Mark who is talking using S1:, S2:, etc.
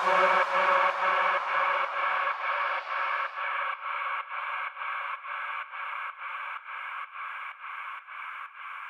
S1: Thank you.